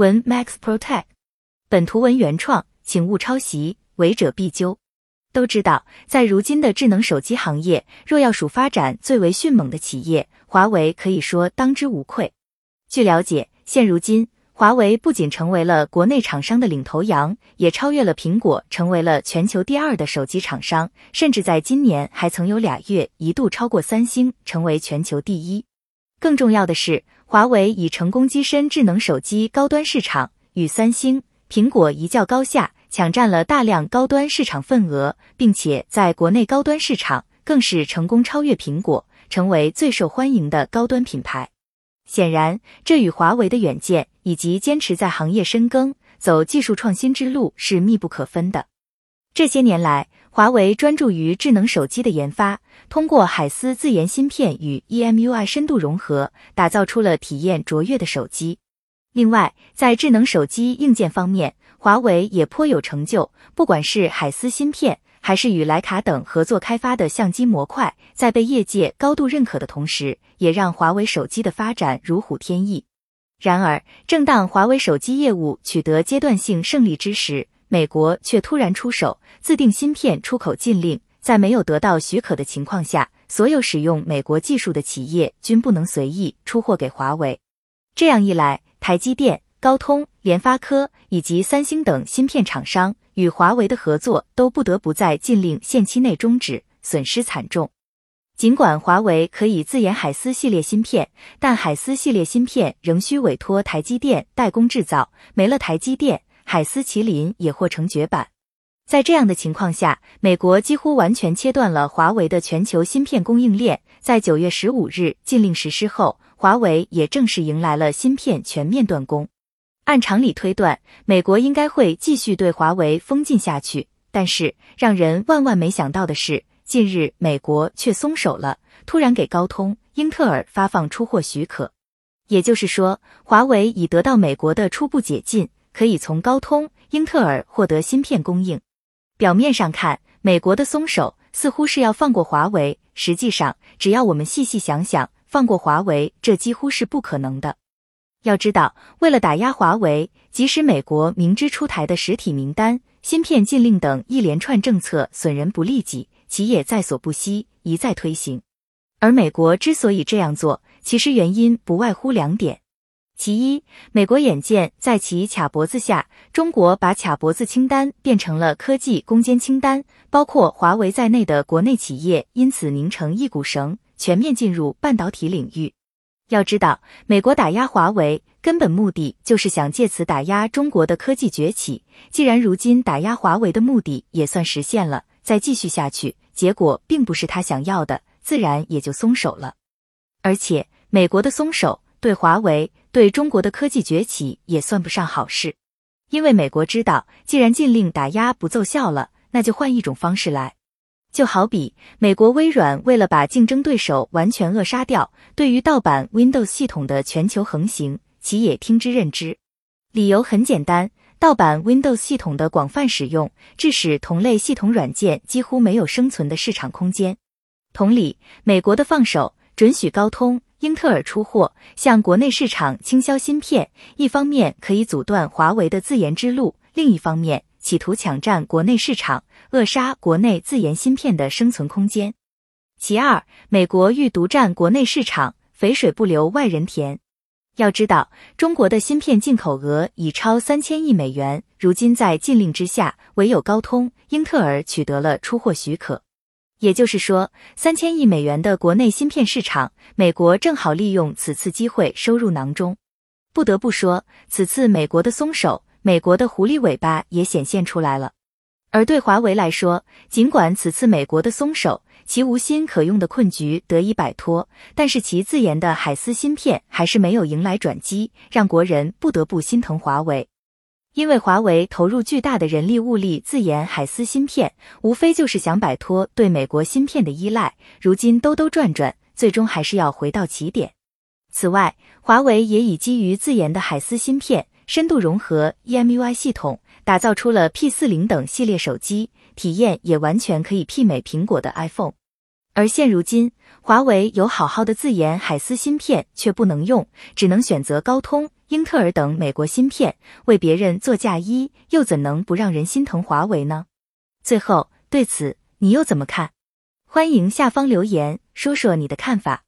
文 Max Protect，本图文原创，请勿抄袭，违者必究。都知道，在如今的智能手机行业，若要数发展最为迅猛的企业，华为可以说当之无愧。据了解，现如今，华为不仅成为了国内厂商的领头羊，也超越了苹果，成为了全球第二的手机厂商，甚至在今年还曾有俩月一度超过三星，成为全球第一。更重要的是，华为已成功跻身智能手机高端市场，与三星、苹果一较高下。抢占了大量高端市场份额，并且在国内高端市场更是成功超越苹果，成为最受欢迎的高端品牌。显然，这与华为的远见以及坚持在行业深耕、走技术创新之路是密不可分的。这些年来，华为专注于智能手机的研发，通过海思自研芯片与 EMUI 深度融合，打造出了体验卓越的手机。另外，在智能手机硬件方面，华为也颇有成就。不管是海思芯片，还是与徕卡等合作开发的相机模块，在被业界高度认可的同时，也让华为手机的发展如虎添翼。然而，正当华为手机业务取得阶段性胜利之时，美国却突然出手，自定芯片出口禁令，在没有得到许可的情况下，所有使用美国技术的企业均不能随意出货给华为。这样一来，台积电、高通、联发科以及三星等芯片厂商与华为的合作都不得不在禁令限期内终止，损失惨重。尽管华为可以自研海思系列芯片，但海思系列芯片仍需委托台积电代工制造，没了台积电，海思麒麟也或成绝版。在这样的情况下，美国几乎完全切断了华为的全球芯片供应链。在九月十五日禁令实施后。华为也正式迎来了芯片全面断供。按常理推断，美国应该会继续对华为封禁下去。但是让人万万没想到的是，近日美国却松手了，突然给高通、英特尔发放出货许可。也就是说，华为已得到美国的初步解禁，可以从高通、英特尔获得芯片供应。表面上看，美国的松手似乎是要放过华为，实际上，只要我们细细想想。放过华为，这几乎是不可能的。要知道，为了打压华为，即使美国明知出台的实体名单、芯片禁令等一连串政策损人不利己，其也在所不惜，一再推行。而美国之所以这样做，其实原因不外乎两点：其一，美国眼见在其卡脖子下，中国把卡脖子清单变成了科技攻坚清单，包括华为在内的国内企业因此拧成一股绳。全面进入半导体领域。要知道，美国打压华为根本目的就是想借此打压中国的科技崛起。既然如今打压华为的目的也算实现了，再继续下去，结果并不是他想要的，自然也就松手了。而且，美国的松手对华为、对中国的科技崛起也算不上好事，因为美国知道，既然禁令打压不奏效了，那就换一种方式来。就好比美国微软为了把竞争对手完全扼杀掉，对于盗版 Windows 系统的全球横行，其也听之任之。理由很简单，盗版 Windows 系统的广泛使用，致使同类系统软件几乎没有生存的市场空间。同理，美国的放手，准许高通、英特尔出货，向国内市场倾销芯片，一方面可以阻断华为的自研之路，另一方面。企图抢占国内市场，扼杀国内自研芯片的生存空间。其二，美国欲独占国内市场，肥水不流外人田。要知道，中国的芯片进口额已超三千亿美元，如今在禁令之下，唯有高通、英特尔取得了出货许可。也就是说，三千亿美元的国内芯片市场，美国正好利用此次机会收入囊中。不得不说，此次美国的松手。美国的狐狸尾巴也显现出来了，而对华为来说，尽管此次美国的松手，其无心可用的困局得以摆脱，但是其自研的海思芯片还是没有迎来转机，让国人不得不心疼华为。因为华为投入巨大的人力物力自研海思芯片，无非就是想摆脱对美国芯片的依赖，如今兜兜转转，最终还是要回到起点。此外，华为也已基于自研的海思芯片。深度融合 EMUI 系统，打造出了 P 四零等系列手机，体验也完全可以媲美苹果的 iPhone。而现如今，华为有好好的自研海思芯片却不能用，只能选择高通、英特尔等美国芯片为别人做嫁衣，又怎能不让人心疼华为呢？最后，对此你又怎么看？欢迎下方留言说说你的看法。